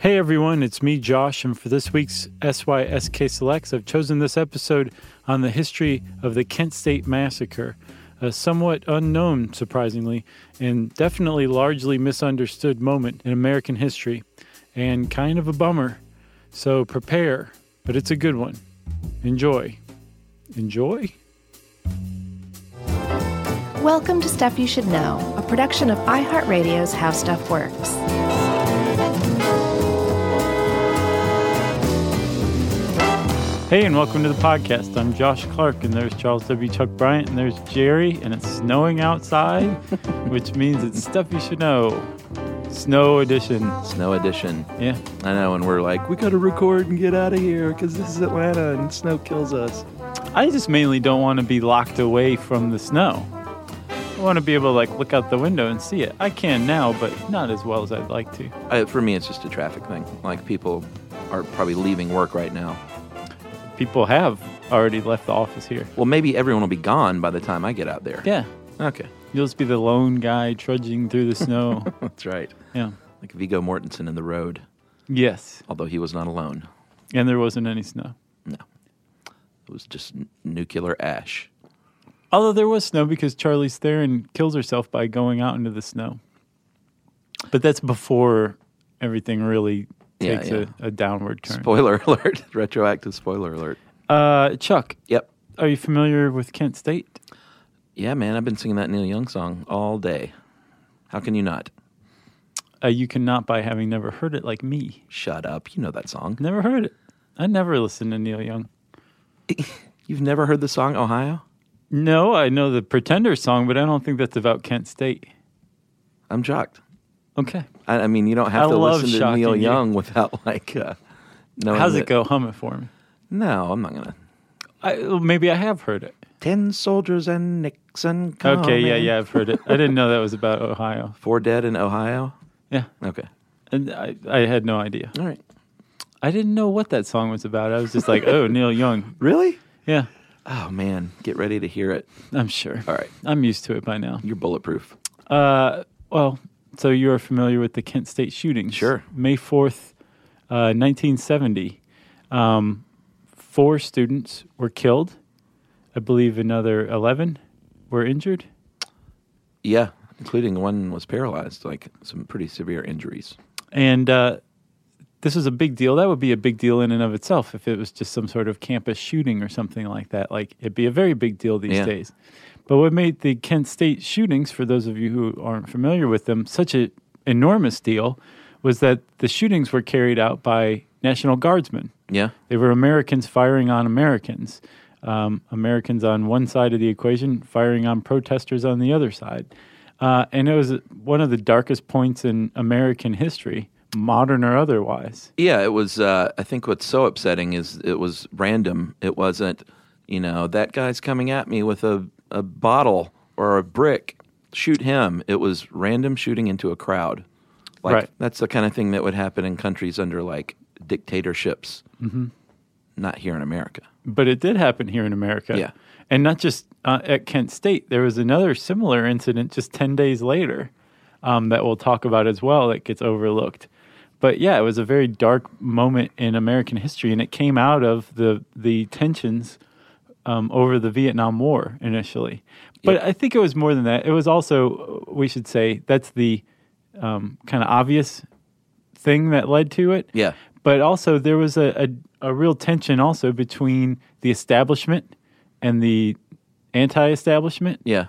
Hey everyone, it's me, Josh, and for this week's SYSK Selects, I've chosen this episode on the history of the Kent State Massacre, a somewhat unknown, surprisingly, and definitely largely misunderstood moment in American history, and kind of a bummer. So prepare, but it's a good one. Enjoy. Enjoy? Welcome to Stuff You Should Know, a production of iHeartRadio's How Stuff Works. Hey, and welcome to the podcast. I'm Josh Clark, and there's Charles W. Chuck Bryant, and there's Jerry, and it's snowing outside, which means it's stuff you should know. Snow edition. Snow edition. Yeah. I know, and we're like, we got to record and get out of here because this is Atlanta and snow kills us. I just mainly don't want to be locked away from the snow. I want to be able to like look out the window and see it. I can now, but not as well as I'd like to. I, for me, it's just a traffic thing. Like people are probably leaving work right now. People have already left the office here. Well, maybe everyone will be gone by the time I get out there. Yeah. Okay, You'll just be the lone guy trudging through the snow. that's right. yeah. Like Viggo Mortensen in the road, Yes. although he was not alone. And there wasn't any snow. No, it was just n- nuclear ash. Although there was snow because Charlize Theron kills herself by going out into the snow. But that's before everything really Yeah, takes yeah. A, a downward turn. Spoiler alert! Retroactive spoiler alert. uh, Chuck, Yep. are you familiar with Kent State? Yeah, man, I've been singing that Neil Young song all day. How can you not? Uh, you cannot by having never heard it like me. Shut up. You know that song. Never heard it. I never listened to Neil Young. You've never heard the song Ohio? No, I know the Pretender song, but I don't think that's about Kent State. I'm shocked. Okay. I, I mean, you don't have I to love listen to shocking Neil you. Young without like uh, knowing. How's that- it go? Hum it for me. No, I'm not gonna. I, well, maybe I have heard it. Ten soldiers and Nixon. Okay, yeah, yeah, I've heard it. I didn't know that was about Ohio. Four dead in Ohio. Yeah, Okay, and I, I had no idea. all right. I didn't know what that song was about. I was just like, oh, Neil Young. Really? Yeah, Oh man, get ready to hear it. I'm sure. All right, I'm used to it by now. you're bulletproof. Uh, well, so you're familiar with the Kent State shootings? Sure. May 4th, uh, 1970. Um, four students were killed. I believe another 11 were injured. Yeah, including one was paralyzed, like some pretty severe injuries. And uh, this was a big deal. That would be a big deal in and of itself if it was just some sort of campus shooting or something like that. Like it'd be a very big deal these Yeah. days. But what made the Kent State shootings, for those of you who aren't familiar with them, such an enormous deal was that the shootings were carried out by National Guardsmen. Yeah, They were Americans firing on Americans. Um, Americans on one side of the equation firing on protesters on the other side. Uh, and it was one of the darkest points in American history, modern or otherwise. yeah. It was. Uh, I think what's so upsetting is it was random. It wasn't. You know, that guy's coming at me with a a bottle or a brick. Shoot him. It was random shooting into a crowd. Like Right. that's the kind of thing that would happen in countries under like dictatorships. Mm-hmm. Not here in America. But it did happen here in America. Yeah. And not just uh, at Kent State. There was another similar incident just 10 days later um, that we'll talk about as well that gets overlooked. But yeah, it was a very dark moment in American history, and it came out of the, the tensions um, over the Vietnam War initially. But Yep. I think it was more than that. It was also, we should say, that's the um, kind of obvious thing that led to it Yeah. but also there was a, a, a real tension also between the establishment and the anti-establishment Yeah.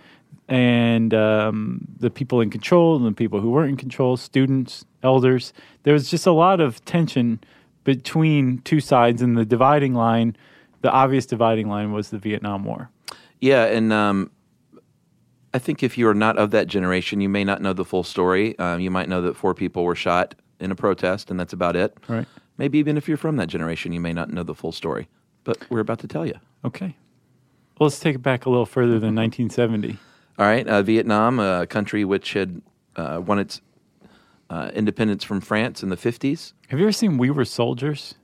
and um, the people in control and the people who weren't in control students elders there was just a lot of tension between two sides and the dividing line the obvious dividing line was the vietnam war Yeah, and um, I think if you are not of that generation, you may not know the full story. Um, you might know that four people were shot in a protest, and that's about it. right Maybe even if you're from that generation, you may not know the full story. But we're about to tell you. okay well, let's take it back a little further than 1970 All right, uh, Vietnam, a country which had uh, won its uh, independence from France in the 50s. have you ever seen we were soldiers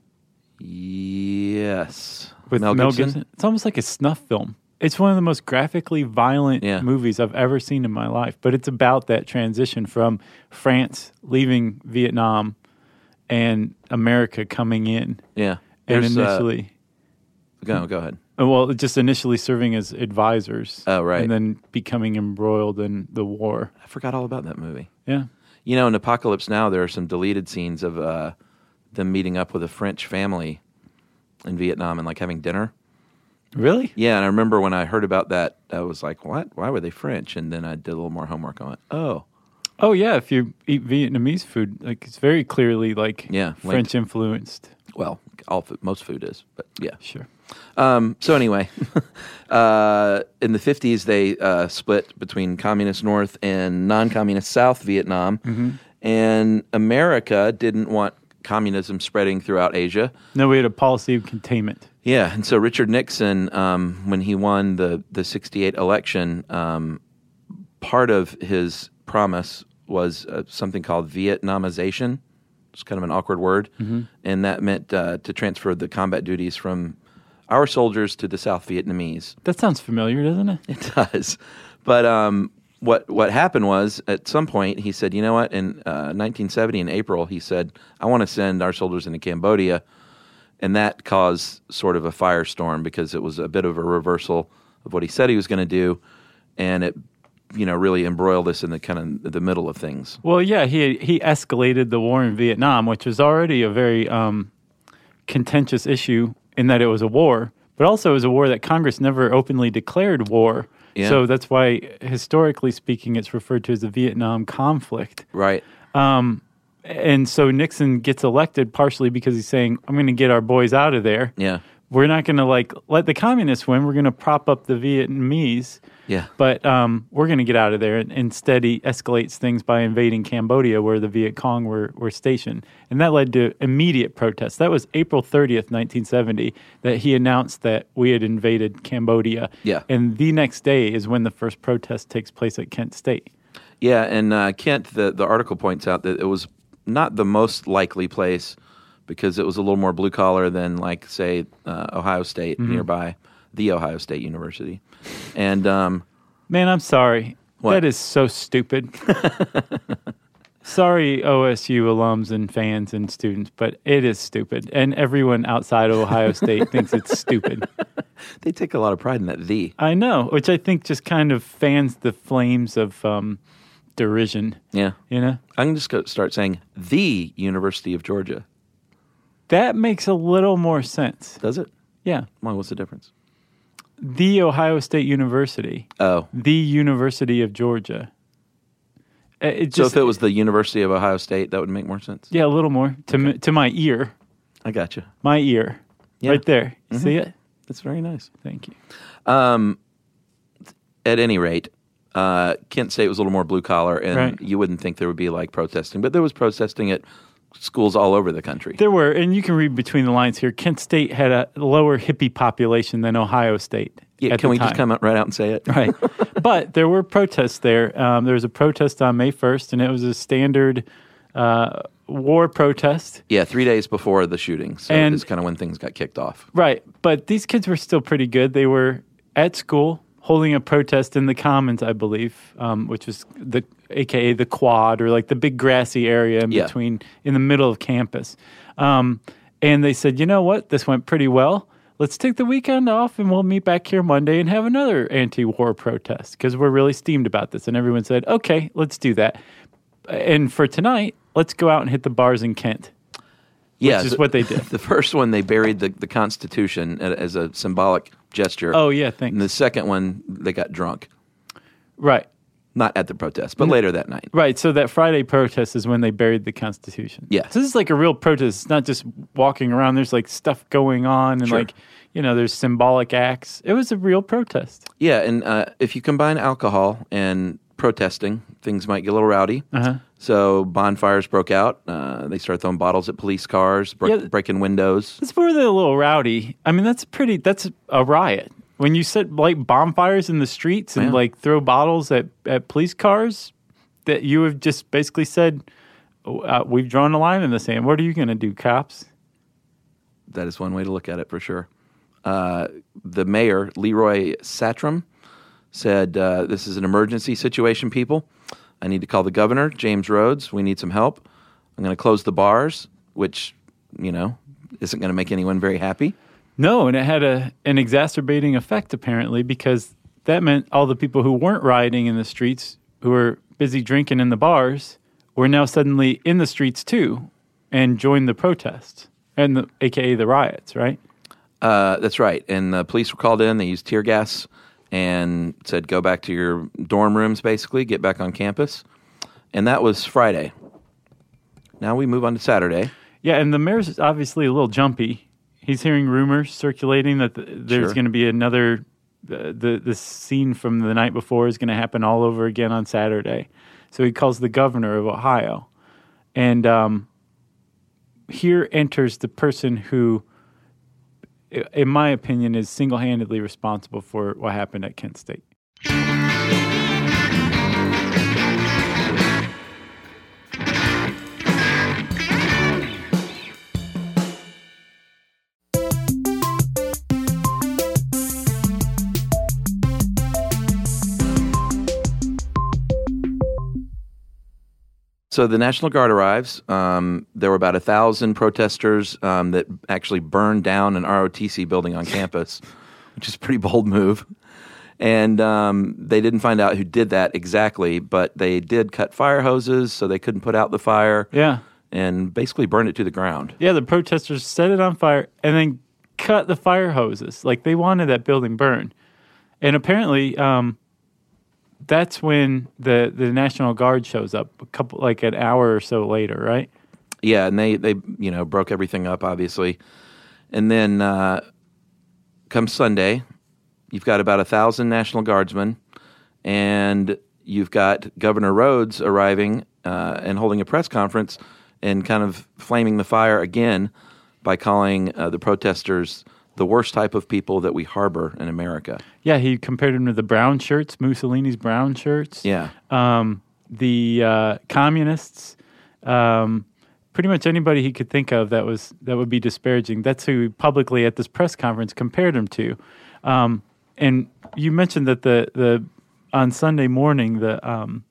Yes. With Mel, Gibson. It's almost like a snuff film. It's one of the most graphically violent Yeah. movies I've ever seen in my life. But it's about that transition from France leaving Vietnam and America coming in. Yeah. And There's, uh, initially, go go ahead. uh, well, just initially serving as advisors. Oh, right. And then becoming embroiled in the war. I forgot all about that movie. Yeah. You know, in Apocalypse Now, there are some deleted scenes of uh, them meeting up with a French family in Vietnam and like having dinner. Really? Yeah, and I remember when I heard about that, I was like, "What? Why were they French?" And then I did a little more homework on it. Oh, Oh yeah. If you eat Vietnamese food, like it's very clearly like Yeah, linked. French influenced. well, all food, most food is, but yeah. Sure. Um, so anyway, uh, in the fifties, they uh, split between communist North and non-communist South Vietnam, and America didn't want communism spreading throughout Asia. No, we had a policy of containment. Yeah, and so Richard Nixon, um, when he won the the '68 election, um, part of his promise was uh, something called Vietnamization. It's kind of an awkward word, and that meant uh, to transfer the combat duties from our soldiers to the South Vietnamese. That sounds familiar, doesn't it? It does, but um, what what happened was at some point he said, you know what? In uh, 1970, in April, he said, I want to send our soldiers into Cambodia, and that caused sort of a firestorm because it was a bit of a reversal of what he said he was going to do, and it you know really embroiled us in the kind of the middle of things. Well, yeah, he he escalated the war in Vietnam, which was already a very um, contentious issue in that it was a war, but also it was a war that Congress never openly declared war. Yeah. So that's why, historically speaking, it's referred to as the Vietnam conflict. Right. Um, and so Nixon gets elected partially because he's saying, "I'm going to get our boys out of there. Yeah. We're not going to like let the communists win. We're going to prop up the Vietnamese." Yeah. But um, we're going to get out of there. And instead, he escalates things by invading Cambodia, where the Viet Cong were, were stationed. And that led to immediate protests. That was April 30th, 1970, that he announced that we had invaded Cambodia. Yeah. And the next day is when the first protest takes place at Kent State. Yeah, and uh, Kent, the, the article points out that it was not the most likely place because it was a little more blue collar than, like, say, uh, Ohio State nearby, the Ohio State University. And um, Man, I'm sorry. What? That is so stupid. sorry, OSU alums and fans and students, but it is stupid. And everyone outside Ohio State thinks it's stupid. they take a lot of pride in that the. I know, which I think just kind of fans the flames of um, derision. Yeah. You know, I'm just going to start saying the University of Georgia. that makes a little more sense. Does it? Yeah, Why? What's the difference? The Ohio State University, Oh. the University of Georgia. Uh, It So if it was the University of Ohio State, that would make more sense. yeah, a little more to m to my ear, I got you. my ear, Yeah. right there. You See it? That's very nice. Thank you. At any rate, uh, Kent State was a little more blue collar, and Right. you wouldn't think there would be like protesting, but there was protesting at schools all over the country. There were, and you can read between the lines here. Kent State had a lower hippie population than Ohio State. yeah, can we just come out right out and say it? right. but there were protests there. Um, there was a protest on May 1st, and it was a standard uh, war protest. Yeah, three days before the shooting. So And- it's kind of when things got kicked off. Right. But these kids were still pretty good. They were at school holding a protest in the Commons, I believe, um, which was the AKA the quad or like the big grassy area in Yeah. between, in the middle of campus. Um, and they said, you know what? This went pretty well. Let's take the weekend off and we'll meet back here Monday and have another anti war protest because we're really steamed about this. And everyone said, okay, let's do that. And for tonight, let's go out and hit the bars in Kent. Yeah, is the- what they did. The first one, they buried the, the Constitution as a symbolic gesture. Oh, yeah, thanks. And the second one, they got drunk. Right. Not at the protest, but later that night. Right. So that Friday protest is when they buried the Constitution. Yeah. So this is like a real protest. It's not just walking around. There's like stuff going on and Sure. like, you know, there's symbolic acts. It was a real protest. Yeah, and uh, if you combine alcohol and protesting, things might get a little rowdy. Uh-huh. So bonfires broke out. Uh, they started throwing bottles at police cars, Yeah. breaking windows. That's where they're a little rowdy. I mean, that's pretty, that's a riot. When you set like bonfires in the streets and Yeah. like throw bottles at, at police cars, that you have just basically said, "Oh, uh, we've drawn a line in the sand. What are you going to do, cops? That is one way to look at it for sure. Uh, the mayor, Leroy Satrom, said, uh, This is an emergency situation, people. I need to call the governor, James Rhodes. We need some help. I'm going to close the bars. which you know isn't going to make anyone very happy. No, and it had a an exacerbating effect apparently because that meant all the people who weren't rioting in the streets, who were busy drinking in the bars, were now suddenly in the streets too, and joined the protests and the, AKA the riots, right? Uh, that's right. And the police were called in. They used tear gas and said, "Go back to your dorm rooms. Basically, get back on campus." And that was Friday. Now we move on to Saturday. Yeah, and the mayor's obviously a little jumpy. He's hearing rumors circulating that the, there's Sure. going to be another the, the the scene from the night before is going to happen all over again on Saturday. So he calls the governor of Ohio, and um, here enters the person who, in my opinion, is single handedly responsible for what happened at Kent State. So the National Guard arrives. Um, there were about a thousand protesters um, that actually burned down an ROTC building on campus, which is a pretty bold move. And um, they didn't find out who did that exactly, but they did cut fire hoses so they couldn't put out the fire Yeah, and basically burned it to the ground. yeah. The protesters set it on fire and then cut the fire hoses. Like they wanted that building burned, and apparently, um, that's when the the National Guard shows up a couple like an hour or so later, right? Yeah, and they they you know broke everything up obviously, and then uh, come Sunday, you've got about a thousand National Guardsmen, and you've got Governor Rhodes arriving uh, and holding a press conference and kind of flaming the fire again by calling uh, the protesters the worst type of people that we harbor in America. Yeah, he compared them to the brown shirts, Mussolini's brown shirts. Yeah, um, the uh, communists, um, pretty much anybody he could think of that was that would be disparaging. That's who he publicly at this press conference compared him to. Um, and you mentioned that the the on Sunday morning the um,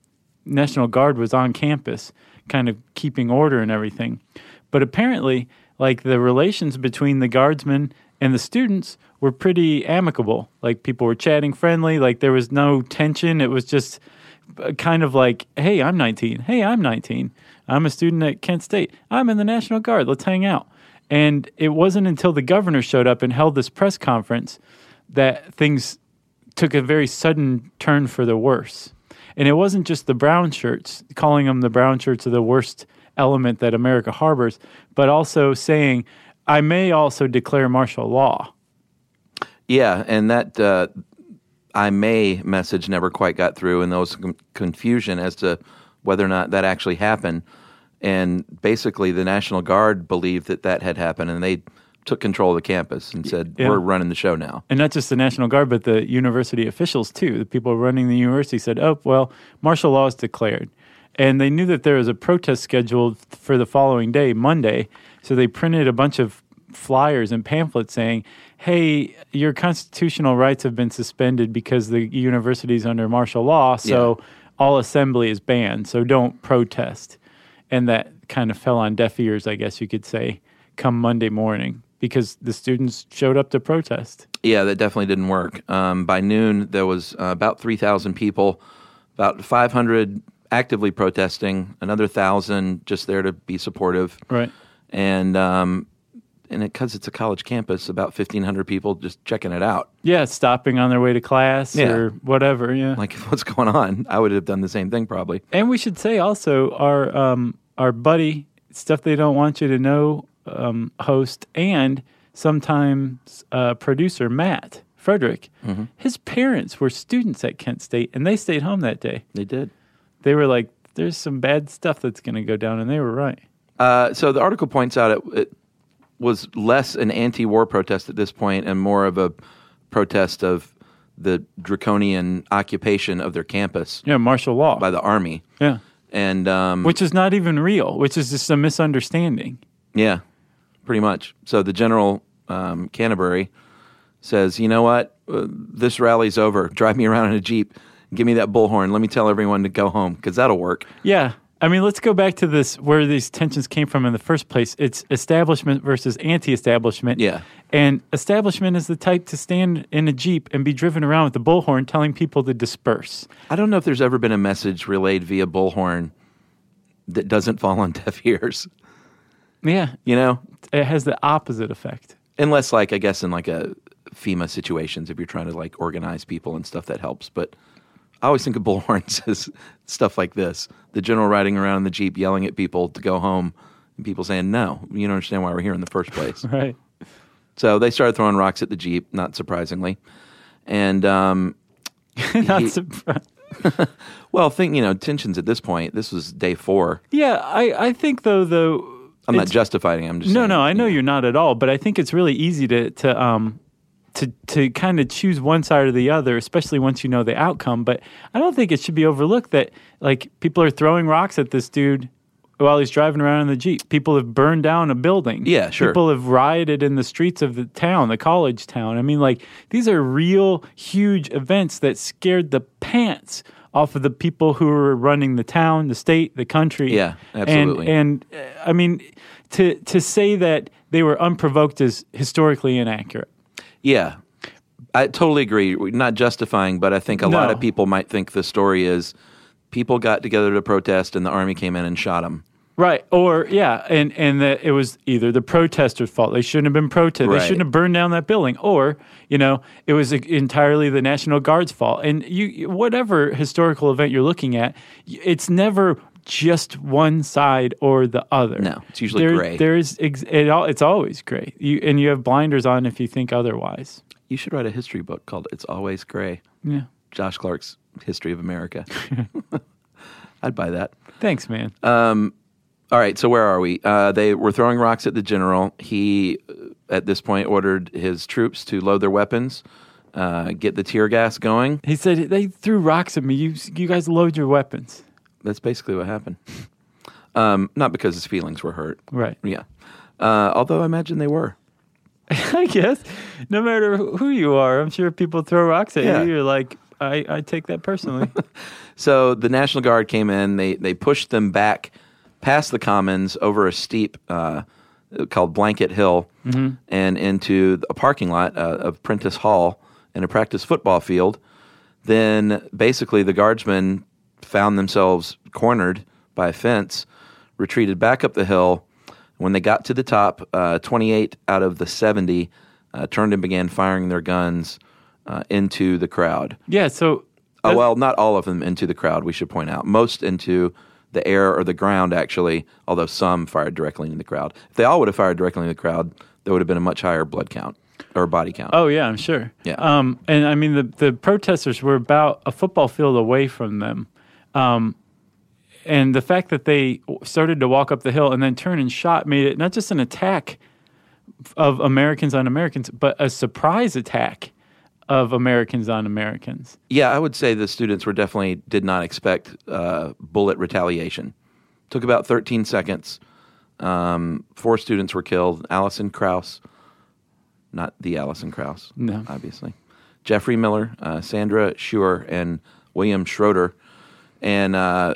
National Guard was on campus, kind of keeping order and everything. But apparently, like the relations between the guardsmen and the students were pretty amicable. Like people were chatting friendly. Like there was no tension. It was just uh, kind of like, hey, I'm 19. Hey, I'm 19. I'm a student at Kent State. I'm in the National Guard. Let's hang out. And it wasn't until the governor showed up and held this press conference that things took a very sudden turn for the worse. And it wasn't just the brown shirts, calling them the brown shirts are the worst element that America harbors, but also saying, I may also declare martial law. Yeah, and that uh, I may message never quite got through, and there was some confusion as to whether or not that actually happened. And basically, the National Guard believed that that had happened, and they took control of the campus and said, Yeah. "We're running the show now." And not just the National Guard, but the university officials too. The people running the university said, oh, well, martial law is declared. And they knew that there was a protest scheduled for the following day, Monday. So they printed a bunch of flyers and pamphlets saying, hey, your constitutional rights have been suspended because the university is under martial law. So all assembly is banned. So don't protest. And that kind of fell on deaf ears, I guess you could say, come Monday morning because the students showed up to protest. Yeah, that definitely didn't work. Um, by noon, there was uh, about three thousand people, about five hundred actively protesting, another thousand just there to be supportive. Right. And um, and because it's a college campus, about fifteen hundred people just checking it out. Yeah, stopping on their way to class Yeah. or whatever. Yeah. Like, what's going on? I would have done the same thing probably. and we should say also our um, our buddy stuff they don't want you to know um, host and sometimes uh, producer Matt Frederick. Mm-hmm. His parents were students at Kent State, and they stayed home that day. They did. They were like, "There's some bad stuff that's going to go down," and they were right. Uh, so the article points out it, it was less an anti-war protest at this point and more of a protest of the draconian occupation of their campus Yeah, martial law. by the army. yeah, And um, which is not even real. Which is just a misunderstanding. Yeah, pretty much. So the general um, Canterbury says, "You know what? Uh, this rally's over. Drive me around in a jeep. Give me that bullhorn. Let me tell everyone to go home because that'll work." Yeah, I mean, let's go back to this where these tensions came from in the first place. It's establishment versus anti-establishment. Yeah. And establishment is the type to stand in a jeep and be driven around with a bullhorn, telling people to disperse. I don't know if there's ever been a message relayed via bullhorn that doesn't fall on deaf ears. Yeah, You know, it has the opposite effect. unless like I guess in like a FEMA situations, if you're trying to like organize people and stuff, that helps. But I always think of bullhorns as stuff like this: the general riding around in the jeep, yelling at people to go home, and people saying, "No, you don't understand why we're here in the first place." Right. so they started throwing rocks at the jeep, not surprisingly, and um, Not He- surprised. well, think you know tensions at this point. This was day four. Yeah, I, I think though though I'm not justifying. it, I'm just No, saying, no, I know you you're not at all, but I think it's really easy to to um to to kind of choose one side or the other, especially once you know the outcome. But I don't think it should be overlooked that like people are throwing rocks at this dude while he's driving around in the jeep. People have burned down a building. Yeah, sure. People have rioted in the streets of the town, the college town. I mean, like these are real huge events that scared the pants off of the people who were running the town, the state, the country. Yeah, And- absolutely. And, uh, I mean, to to say that they were unprovoked is historically inaccurate. Yeah, I totally agree. We're Not justifying, but I think a lot of people might think the story is people got together to protest and the army came in and shot them. Right. Or yeah, and and that it was either the protesters' fault. They shouldn't have been protesting. Right. They shouldn't have burned down that building. Or you know, it was entirely the National Guard's fault. And you, whatever historical event you're looking at, it's never just one side or the other. No, it's usually There- gray. There is ex- it all. It's always gray. You and you have blinders on if you think otherwise. You should write a history book called "It's Always Gray." Yeah. Josh Clark's History of America. I'd buy that. Thanks, man. All right, so where are we? Uh, they were throwing rocks at the general. He, uh, at this point, ordered his troops to load their weapons, uh, get the tear gas going. He said they threw rocks at me. You you guys load your weapons. That's basically what happened. Um, not because his feelings were hurt. Right. Yeah. Uh, although I imagine they were. I guess no matter who you are, I'm sure people throw rocks at Yeah. you. You're like, I, I take that personally. So the National Guard came in. They they pushed them back past the Commons over a steep uh, called Blanket Hill and into a parking lot uh, of Prentice Hall and a practice football field. Then basically the guardsmen found themselves cornered by a fence, retreated back up the hill. When they got to the top, uh, 28 out of the 70 uh, turned and began firing their guns uh, into the crowd. yeah. So Oh, well, not all of them into the crowd, we should point out. Most into the air or the ground, actually, although some fired directly into the crowd. If they all would have fired directly into the crowd, there would have been a much higher blood count or body count. Oh yeah, I'm sure. Yeah. Um, and I mean the the protesters were about a football field away from them, um, and the fact that they started to walk up the hill and then turn and shot made it not just an attack of Americans on Americans, but a surprise attack of Americans on Americans. Yeah, I would say the students were definitely did not expect uh, bullet retaliation. Took about 13 seconds. Um, four students were killed. Allison Krause, not the Alison Krauss, No. obviously. Jeffrey Miller, uh, Sandra Scheuer, and William Schroeder. And uh,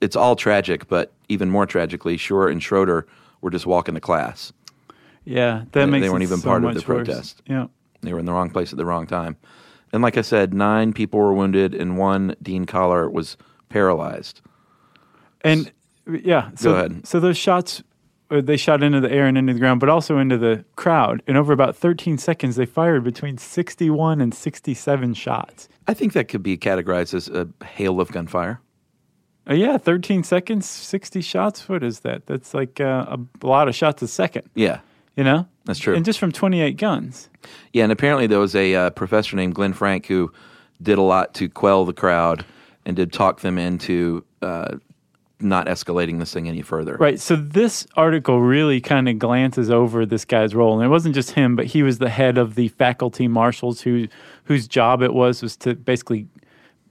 it's all tragic, but even more tragically, Scheuer and Schroeder were just walking to class. Yeah, that They- makes they weren't even so part of the worse. protest. Yeah. They were in the wrong place at the wrong time. And like I said, nine people were wounded, and one Dean Kahler was paralyzed. And yeah, so, ahead. So those shots, they shot into the air and into the ground, but also into the crowd. And over about 13 seconds, they fired between 61 and 67 shots. I think that could be categorized as a hail of gunfire. Uh, yeah, 13 seconds, 60 shots. What is that? That's like uh, a lot of shots a second. Yeah, You know, That's true. And just from 28 guns. yeah. And apparently there was a uh, professor named Glenn Frank who did a lot to quell the crowd and did talk them into uh, not escalating this thing any further. Right. So this article really kind of glances over this guy's role, and it wasn't just him, but he was the head of the faculty marshals, who whose job it was was to basically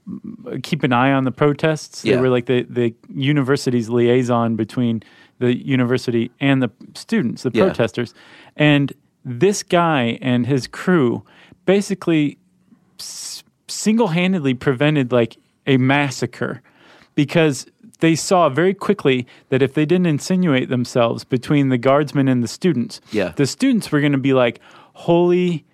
mm, keep an eye on the protests. They Yeah. were like the the university's liaison between the university and the students, the Yeah. protesters, and this guy and his crew basically single handedly prevented like a massacre because they saw very quickly that if they didn't insinuate themselves between the guardsmen and the students, Yeah. the students were going to be like, "Holy,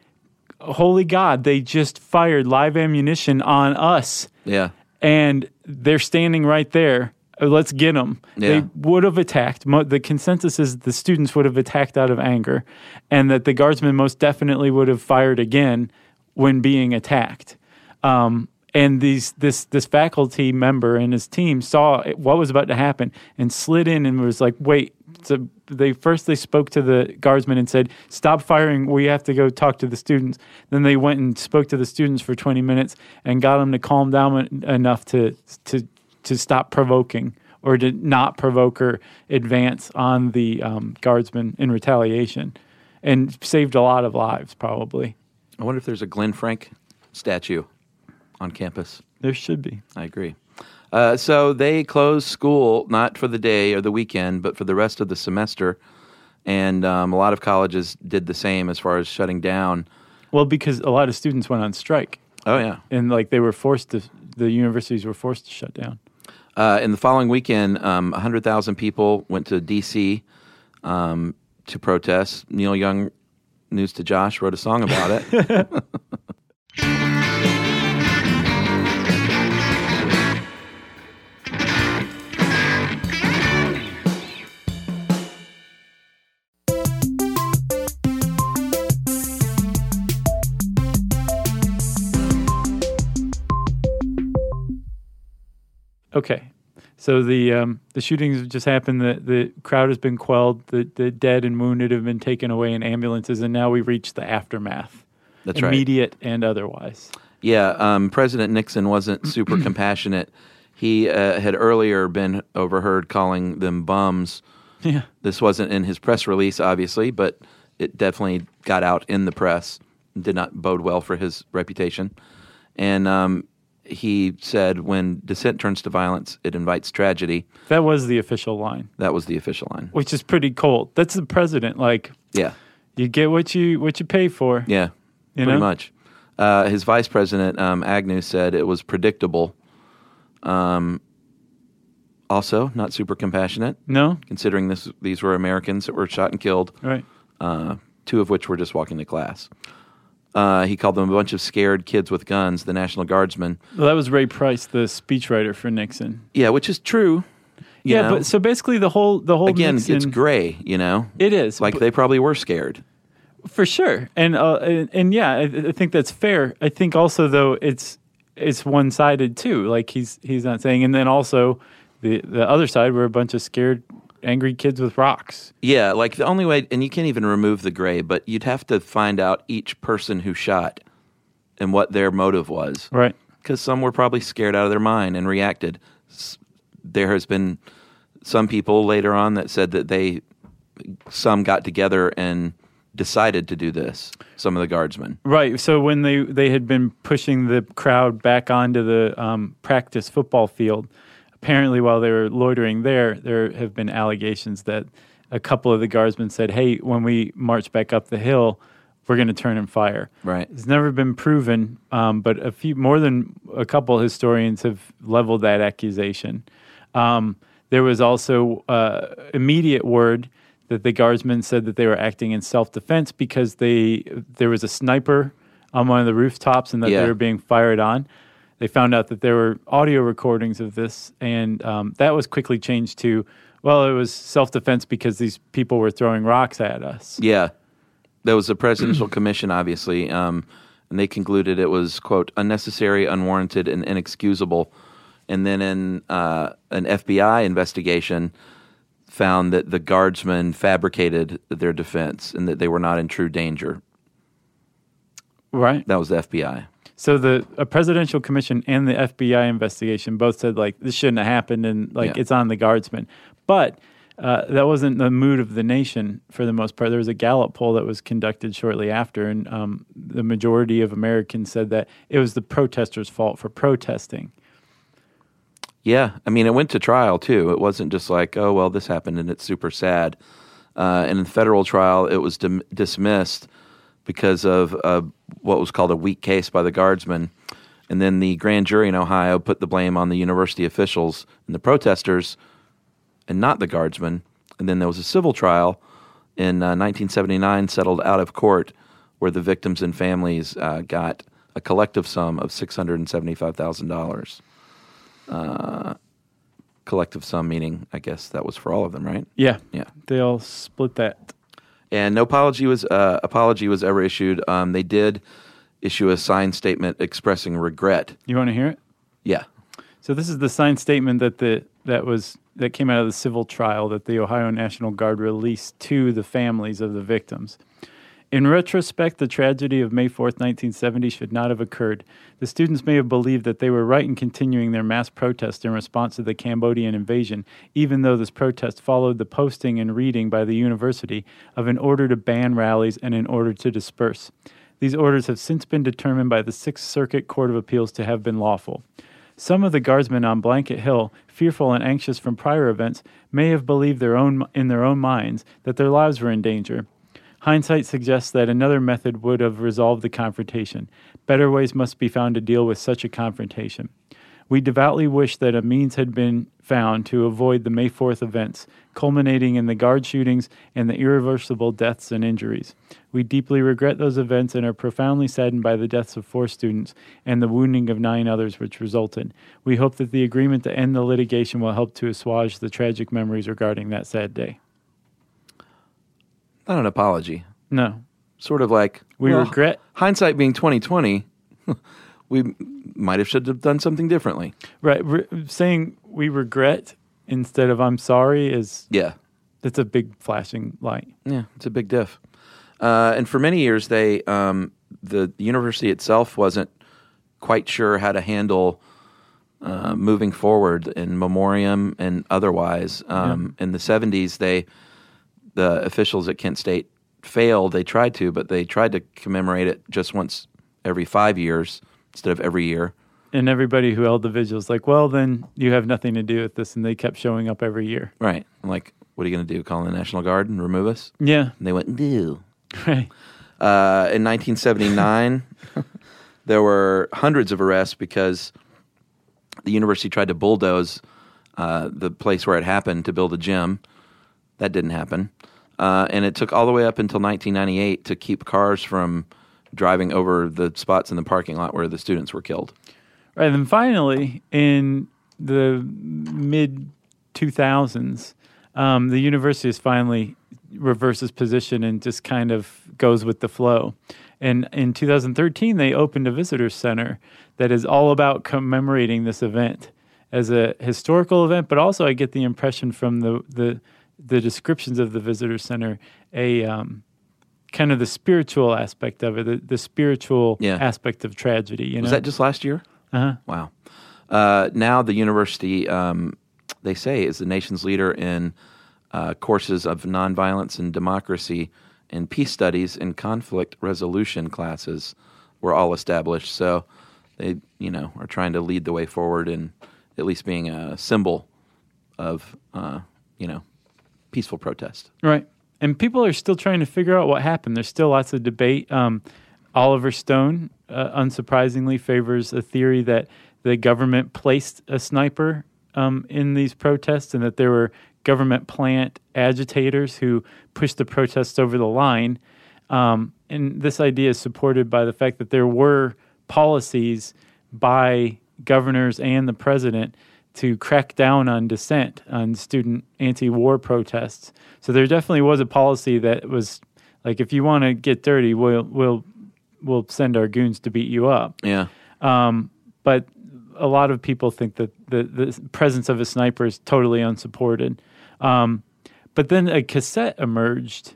holy God! They just fired live ammunition on us." Yeah. and they're standing right there. Uh, Let's get them. Yeah. They would have attacked. Mo- the consensus is the students would have attacked out of anger, and that the guardsmen most definitely would have fired again when being attacked. Um, and these this this faculty member and his team saw what was about to happen and slid in and was like, "Wait." So they first they spoke to the guardsmen and said, "Stop firing. We have to go talk to the students." Then they went and spoke to the students for 20 minutes and got them to calm down en- enough to to to stop provoking or to not provoke or advance on the um, guardsmen in retaliation, and saved a lot of lives. Probably I wonder if there's a Glenn Frank statue on campus. there should be. I agree. Uh, so they closed school not for the day or the weekend, but for the rest of the semester. And um, a lot of colleges did the same as far as shutting down. Well, because a lot of students went on strike, Oh yeah. and like they were forced to, the universities were forced to shut down. Uh, in the following weekend, um, 100,000 people went to D.C. Um, to protest. Neil Young, News to Josh, wrote a song about it. Okay. So the um, the shootings have just happened. The the crowd has been quelled. The the dead and wounded have been taken away in ambulances, and now we reach the aftermath, That's right. immediate and otherwise. Yeah, um, President Nixon wasn't super compassionate. He uh, had earlier been overheard calling them bums. Yeah. This wasn't in his press release, obviously, but it definitely got out in the press. Did not bode well for his reputation. And um, he said, when dissent turns to violence, it invites tragedy. That was the official line, That was the official line. which is pretty cold. That's the president. Like Yeah, you get what you what you pay for. yeah, You pretty know? much. Uh, his vice president, um, Agnew, said it was predictable. Um, also, not super compassionate. No. considering this these were Americans that were shot and killed, Right. uh, two of which were just walking to class. Uh, he called them a bunch of scared kids with guns, the National Guardsmen. Well, that was Ray Price, the speechwriter for Nixon. Yeah, which is true. yeah, know. but so basically the whole the whole again, Nixon, it's gray. You know, It is like they probably were scared. for sure, and uh, and, and yeah, I, I think that's fair. I think also though it's it's one sided too. Like he's he's not saying, and then also the the other side were a bunch of scared, angry kids with rocks. Yeah, like the only way, and you can't even remove the gray, but you'd have to find out each person who shot and what their motive was. Right. because some were probably scared out of their mind and reacted. S- There has been some people later on that said that they some got together and decided to do this. Some of the guardsmen. Right. So when they they had been pushing the crowd back onto the um, practice football field, apparently while they were loitering there, there have been allegations that a couple of the guardsmen said, "Hey, when we march back up the hill, we're going to turn and fire." Right. It's never been proven, um, but a few more than a couple historians have leveled that accusation. Um, there was also uh, immediate word that the guardsmen said that they were acting in self-defense because they there was a sniper on one of the rooftops and that Yeah. they were being fired on. They found out that there were audio recordings of this, and um, that was quickly changed to, well, it was self-defense because these people were throwing rocks at us. Yeah, there was a presidential commission, obviously, um, and they concluded it was quote unnecessary, unwarranted, and inexcusable. And then in uh, an FBI investigation, found that the guardsmen fabricated their defense and that they were not in true danger. Right. That was the FBI. So the a presidential commission and the FBI investigation both said like this shouldn't have happened and like Yeah. it's on the guardsmen. But uh, that wasn't the mood of the nation for the most part. There was a Gallup poll that was conducted shortly after, and um, the majority of Americans said that it was the protesters' fault for protesting. Yeah, I mean, it went to trial too. It wasn't just like, oh, well, this happened and it's super sad. Uh, and in the federal trial, it was dim- dismissed because of uh, what was called a weak case by the guardsmen. And then the grand jury in Ohio put the blame on the university officials and the protesters and not the guardsmen. And then there was a civil trial in uh, 1979 settled out of court where the victims and families uh, got a collective sum of $675,000. Uh, collective sum meaning, I guess that was for all of them, right? Yeah. Yeah. They all split that. And no apology was uh, apology was ever issued. Um, they did issue a signed statement expressing regret. You want to hear it? Yeah, So this is the signed statement that the that was that came out of the civil trial that the Ohio National Guard released to the families of the victims. In retrospect, the tragedy of May 4th, 1970 should not have occurred. The students may have believed that they were right in continuing their mass protest in response to the Cambodian invasion, even though this protest followed the posting and reading by the university of an order to ban rallies and an order to disperse. These orders have since been determined by the Sixth Circuit Court of Appeals to have been lawful. Some of the guardsmen on Blanket Hill, fearful and anxious from prior events, may have believed their own, in their own minds that their lives were in danger. Hindsight suggests that another method would have resolved the confrontation. Better ways must be found to deal with such a confrontation. We devoutly wish that a means had been found to avoid the May 4th events, culminating in the guard shootings and the irreversible deaths and injuries. We deeply regret those events and are profoundly saddened by the deaths of four students and the wounding of nine others which resulted. We hope that the agreement to end the litigation will help to assuage the tragic memories regarding that sad day. Not an apology. No, Sort of like we well, regret. hindsight being twenty twenty. we might have should have done something differently. Right, re- saying we regret instead of I'm sorry is Yeah, that's a big flashing light. yeah, it's a big diff. Uh, and for many years, they um, the, university itself wasn't quite sure how to handle uh, moving forward in memoriam and otherwise. Um, In the seventies, they the officials at Kent State failed. They tried to, but they tried to commemorate it just once every five years instead of every year. And everybody who held the vigils like, well, then you have nothing to do with this, and they kept showing up every year. Right? I'm like, what are you going to do? Call in the National Guard and remove us? Yeah, And they went, no. right. Uh, in 1979, there were hundreds of arrests because the university tried to bulldoze uh, the place where it happened to build a gym. That didn't happen. Uh, and it took all the way up until 1998 to keep cars from driving over the spots in the parking lot where the students were killed. Right, and then finally, in the mid 2000s, um, the university is finally reverses position and just kind of goes with the flow. And in 2013, they opened a visitor center that is all about commemorating this event as a historical event, but also I get the impression from the the, the descriptions of the visitor center a um, kind of the spiritual aspect of it, the, the spiritual Yeah. aspect of tragedy. You know, Was that just last year? uh-huh. Wow. Uh, now the university, um, they say, is the nation's leader in uh, courses of nonviolence and democracy and peace studies and conflict resolution classes were all established. So they, you know, are trying to lead the way forward in at least being a symbol of, uh, you know, peaceful protest. Right. And people are still trying to figure out what happened. There's still lots of debate. Um, Oliver Stone, uh, unsurprisingly, favors a theory that the government placed a sniper um, in these protests and that there were government plant agitators who pushed the protests over the line. Um, and this idea is supported by the fact that there were policies by governors and the president to crack down on dissent, on student anti-war protests. So there definitely was a policy that was like, if you want to get dirty, we'll we'll we'll send our goons to beat you up. Yeah. But a lot of people think that the the presence of a sniper is totally unsupported. Um, but then a cassette emerged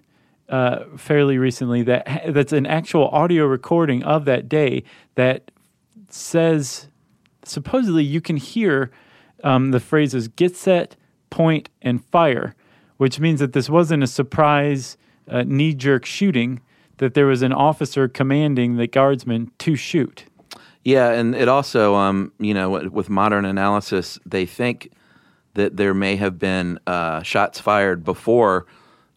uh, fairly recently that that's an actual audio recording of that day that says supposedly you can hear um, the phrases "get set, point, and fire," which means that this wasn't a surprise, uh, knee-jerk shooting. That there was an officer commanding the guardsmen to shoot. Yeah, and it also, um, you know, with- with modern analysis, they think that there may have been uh, shots fired before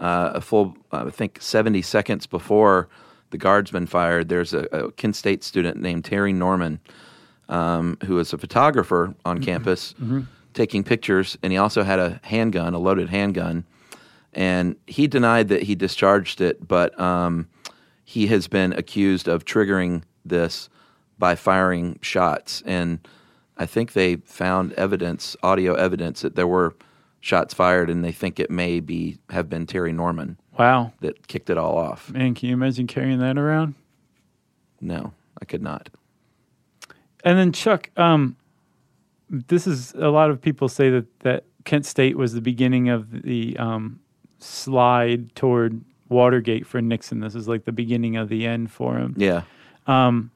uh, a full, uh, I think, 70 seconds before the guardsman fired. There's a, a Kent State student named Terry Norman um, who was a photographer on campus taking pictures, and he also had a handgun, a loaded handgun. And he denied that he discharged it, but um, he has been accused of triggering this by firing shots. And I think they found evidence, audio evidence, that there were shots fired, and they think it may be have been Terry Norman Wow. that kicked it all off. Man, can you imagine carrying that around? No, I could not. And then Chuck, um, this is a lot of people say that that Kent State was the beginning of the um, slide toward Watergate for Nixon. This is like the beginning of the end for him. Yeah. And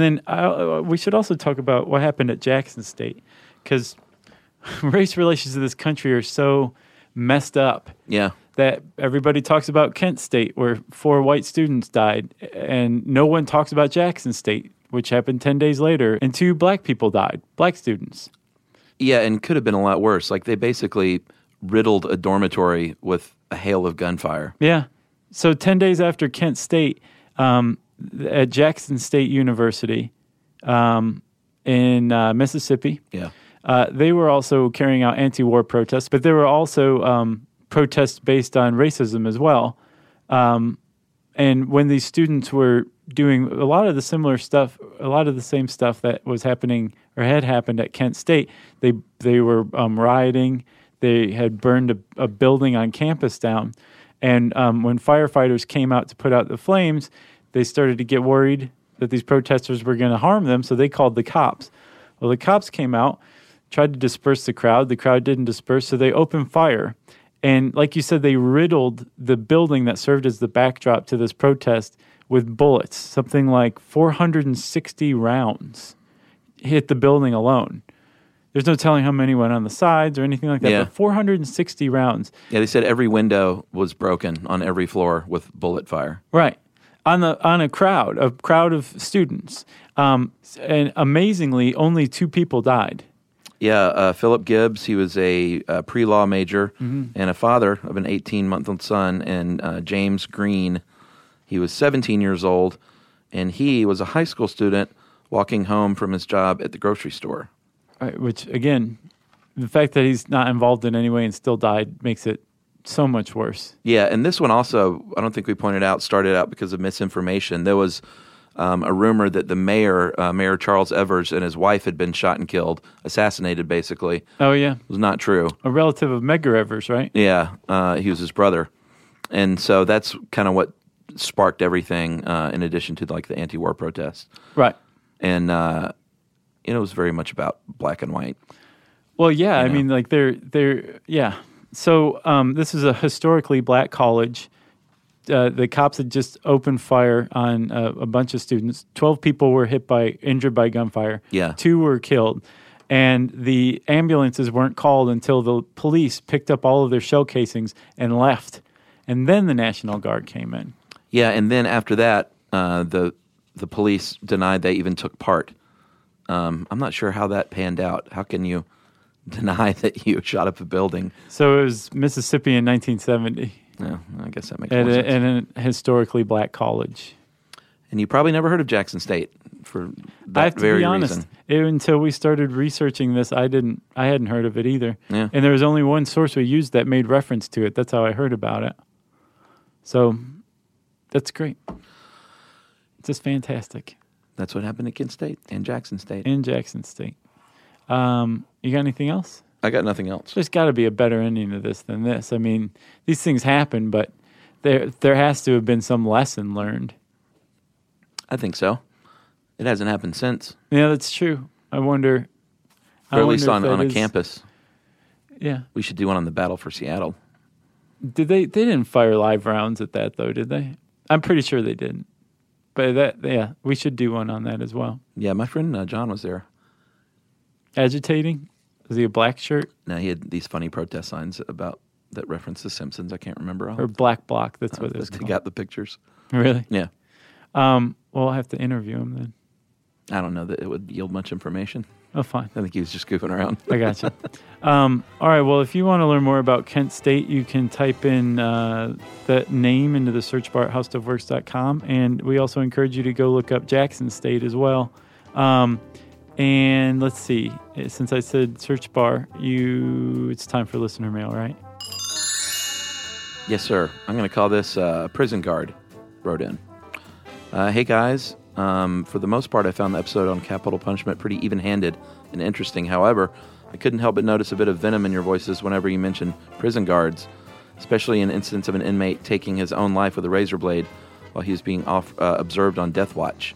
then uh, we should also talk about what happened at Jackson State because race relations in this country are so messed up Yeah. that everybody talks about Kent State, where four white students died, and no one talks about Jackson State, which happened 10 days later, and two black people died, black students. Yeah, and could have been a lot worse. Like they basically riddled a dormitory with a hail of gunfire. Yeah. So 10 days after Kent State, um, at Jackson State University um, in uh, Mississippi, Yeah. uh, they were also carrying out anti war protests, but there were also um, protests based on racism as well. Um, and when these students were doing a lot of the similar stuff, a lot of the same stuff that was happening or had happened at Kent State, they they were um, rioting. They had burned a, a building on campus down, and um, when firefighters came out to put out the flames, they started to get worried that these protesters were going to harm them, so they called the cops. Well, the cops came out, tried to disperse the crowd. The crowd didn't disperse, so they opened fire. And like you said, they riddled the building that served as the backdrop to this protest with bullets. Something like 460 rounds hit the building alone. There's no telling how many went on the sides or anything like that, Yeah. but 460 rounds. Yeah, they said every window was broken on every floor with bullet fire. Right. On the on a crowd, a crowd of students. Um, and amazingly, only two people died. Yeah, uh, Philip Gibbs, he was a, uh pre-law major and a father of an 18-month-old son, and uh, James Green, he was 17 years old, and he was a high school student walking home from his job at the grocery store. Right, which again, the fact that he's not involved in any way and still died makes it so much worse. Yeah, and this one also, I don't think we pointed out, started out because of misinformation. There was um, a rumor that the mayor, uh, Mayor Charles Evers, and his wife had been shot and killed, assassinated basically. Oh yeah, it was not true. a relative of Medgar Evers, right? Yeah, uh, he was his brother, and so that's kind of what sparked everything. Uh, in addition to like the anti-war protests, Right. and uh, you know, it was very much about black and white. Well, yeah, I know? mean, like they're they're yeah. So um, this is a historically black college. Uh, the cops had just opened fire on uh, a bunch of students. Twelve people were hit by injured by gunfire. Yeah. two were killed, and the ambulances weren't called until the police picked up all of their shell casings and left, and then the National Guard came in. Yeah, and then after that, uh, the the police denied they even took part. Um, I'm not sure how that panned out. How can you deny that you shot up a building? So it was Mississippi in 1970 No, I guess that makes at a, sense. at a historically black college. and you probably never heard of Jackson State for that I have to very be honest. reason. it- until we started researching this, I didn't. I hadn't heard of it either. Yeah. And there was only one source we used that made reference to it. That's how I heard about it. So, that's great. It's just fantastic That's what happened at Kent State and Jackson State. in Jackson State. Um, you got anything else? I got nothing else. There's got to be a better ending to this than this. I mean, these things happen, but there there has to have been some lesson learned. I think so. It hasn't happened since, Yeah, that's true. I wonder. I or at least wonder on, if on that a is- campus. Yeah. We should do one on the battle for Seattle. Did they? They didn't fire live rounds at that though, did they? I'm pretty sure they didn't. But that, yeah, we should do one on that as well. Yeah, my friend uh, John was there. Agitating? Is he a black shirt Now he had these funny protest signs about that reference the Simpsons. I can't remember all. or black bloc? That's Uh, what it was called. got the pictures. Really? Yeah, Um. Well, I'll have to interview him then. I don't know that it would yield much information. Oh, fine. I think he was just goofing around. I got you. um, all right. Well, if you want to learn more about Kent State, you can type in uh, that name into the search bar at howstuffworks.com. And we also encourage you to go look up Jackson State as well. Um, And let's see. eh, Since I said search bar, you it's time for listener mail, right? Yes, sir. I'm going to call this uh, Prison Guard wrote in. Uh, hey, guys. Um, for the most part, I found the episode on capital punishment pretty even handed and interesting. However, I couldn't help but notice a bit of venom in your voices whenever you mention prison guards, especially in instance of an inmate taking his own life with a razor blade while he was being off, uh, observed on death watch.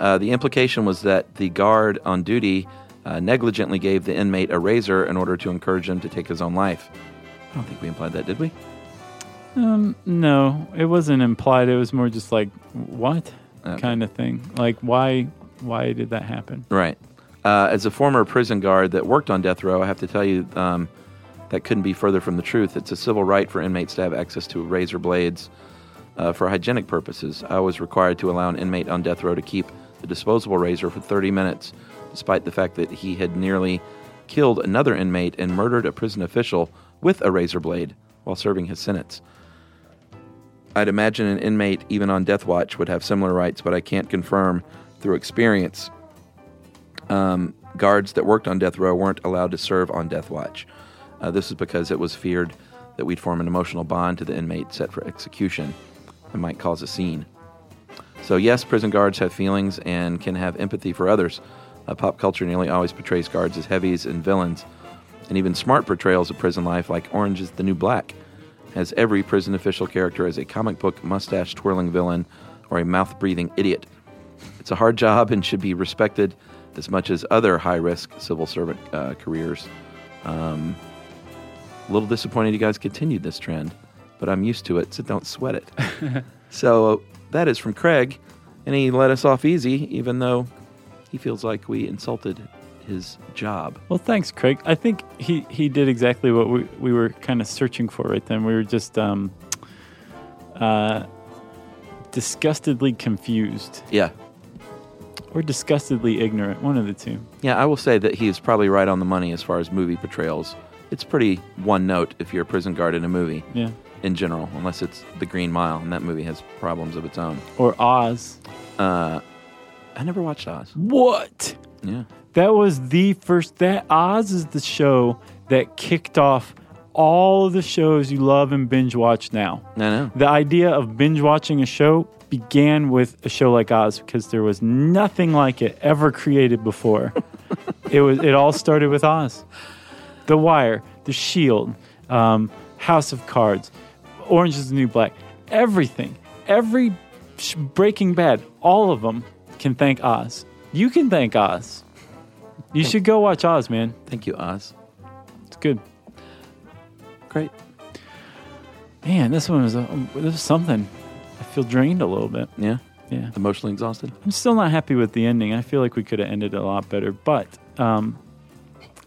Uh, the implication was that the guard on duty uh, negligently gave the inmate a razor in order to encourage him to take his own life. I don't think we implied that, did we? Um, no, it wasn't implied. It was more just like what Okay. kind of thing. Like why why did that happen? Right. Uh, as a former prison guard that worked on death row, I have to tell you um, that couldn't be further from the truth. It's a civil right for inmates to have access to razor blades uh, for hygienic purposes. I was required to allow an inmate on death row to keep the disposable razor for 30 minutes, despite the fact that he had nearly killed another inmate and murdered a prison official with a razor blade while serving his sentence. I'd imagine an inmate, even on death watch, would have similar rights, but I can't confirm through experience um, guards that worked on death row weren't allowed to serve on death watch. Uh, this is because it was feared that we'd form an emotional bond to the inmate set for execution and might cause a scene. So, yes, prison guards have feelings and can have empathy for others. Uh, pop culture nearly always portrays guards as heavies and villains, and even smart portrayals of prison life, like Orange is the New Black, has every prison official character as a comic book mustache twirling villain or a mouth breathing idiot. It's a hard job and should be respected as much as other high risk civil servant uh, careers. Um, a little disappointed you guys continued this trend, but I'm used to it, so don't sweat it. so that is from Craig, and he let us off easy, even though he feels like we insulted his job. Well, thanks, Craig. I think he, he did exactly what we, we were kind of searching for right then. We were just um, uh, disgustedly confused Yeah. or disgustedly ignorant, one of the two. Yeah, I will say that he is probably right on the money as far as movie portrayals. It's pretty one note if you're a prison guard in a movie Yeah. in general, unless it's The Green Mile, and that movie has problems of its own. Or Oz. Uh, I never watched Oz. What? Yeah. That was the first. That Oz is the show that kicked off all of the shows you love and binge watch now. I know. The idea of binge watching a show began with a show like Oz because there was nothing like it ever created before. it was. It all started with Oz. The Wire, The Shield, um, House of Cards, Orange is the New Black. Everything, every sh- Breaking Bad, all of them can thank Oz. You can thank Oz. You should go watch Oz, man. Thank you, Oz. It's good. Great. Man, this one was a, this was something. I feel drained a little bit. Yeah. Yeah. Emotionally exhausted. I'm still not happy with the ending. I feel like we could have ended it a lot better, but um,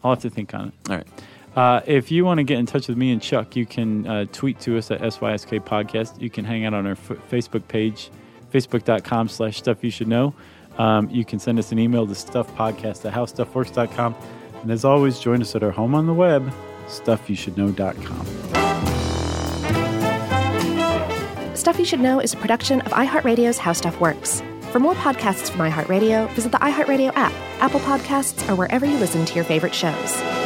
I'll have to think on it. All right. Uh, if you want to get in touch with me and Chuck, you can uh, tweet to us at SYSK Podcast. You can hang out on our f- Facebook page, facebook.com slash stuff you should know. Um, you can send us an email to stuffpodcast at howstuffworks.com. And as always, join us at our home on the web, stuffyoushouldknow.com. Stuff You Should Know is a production of iHeartRadio's How Stuff Works. For more podcasts from iHeartRadio, visit the iHeartRadio app, Apple Podcasts, or wherever you listen to your favorite shows.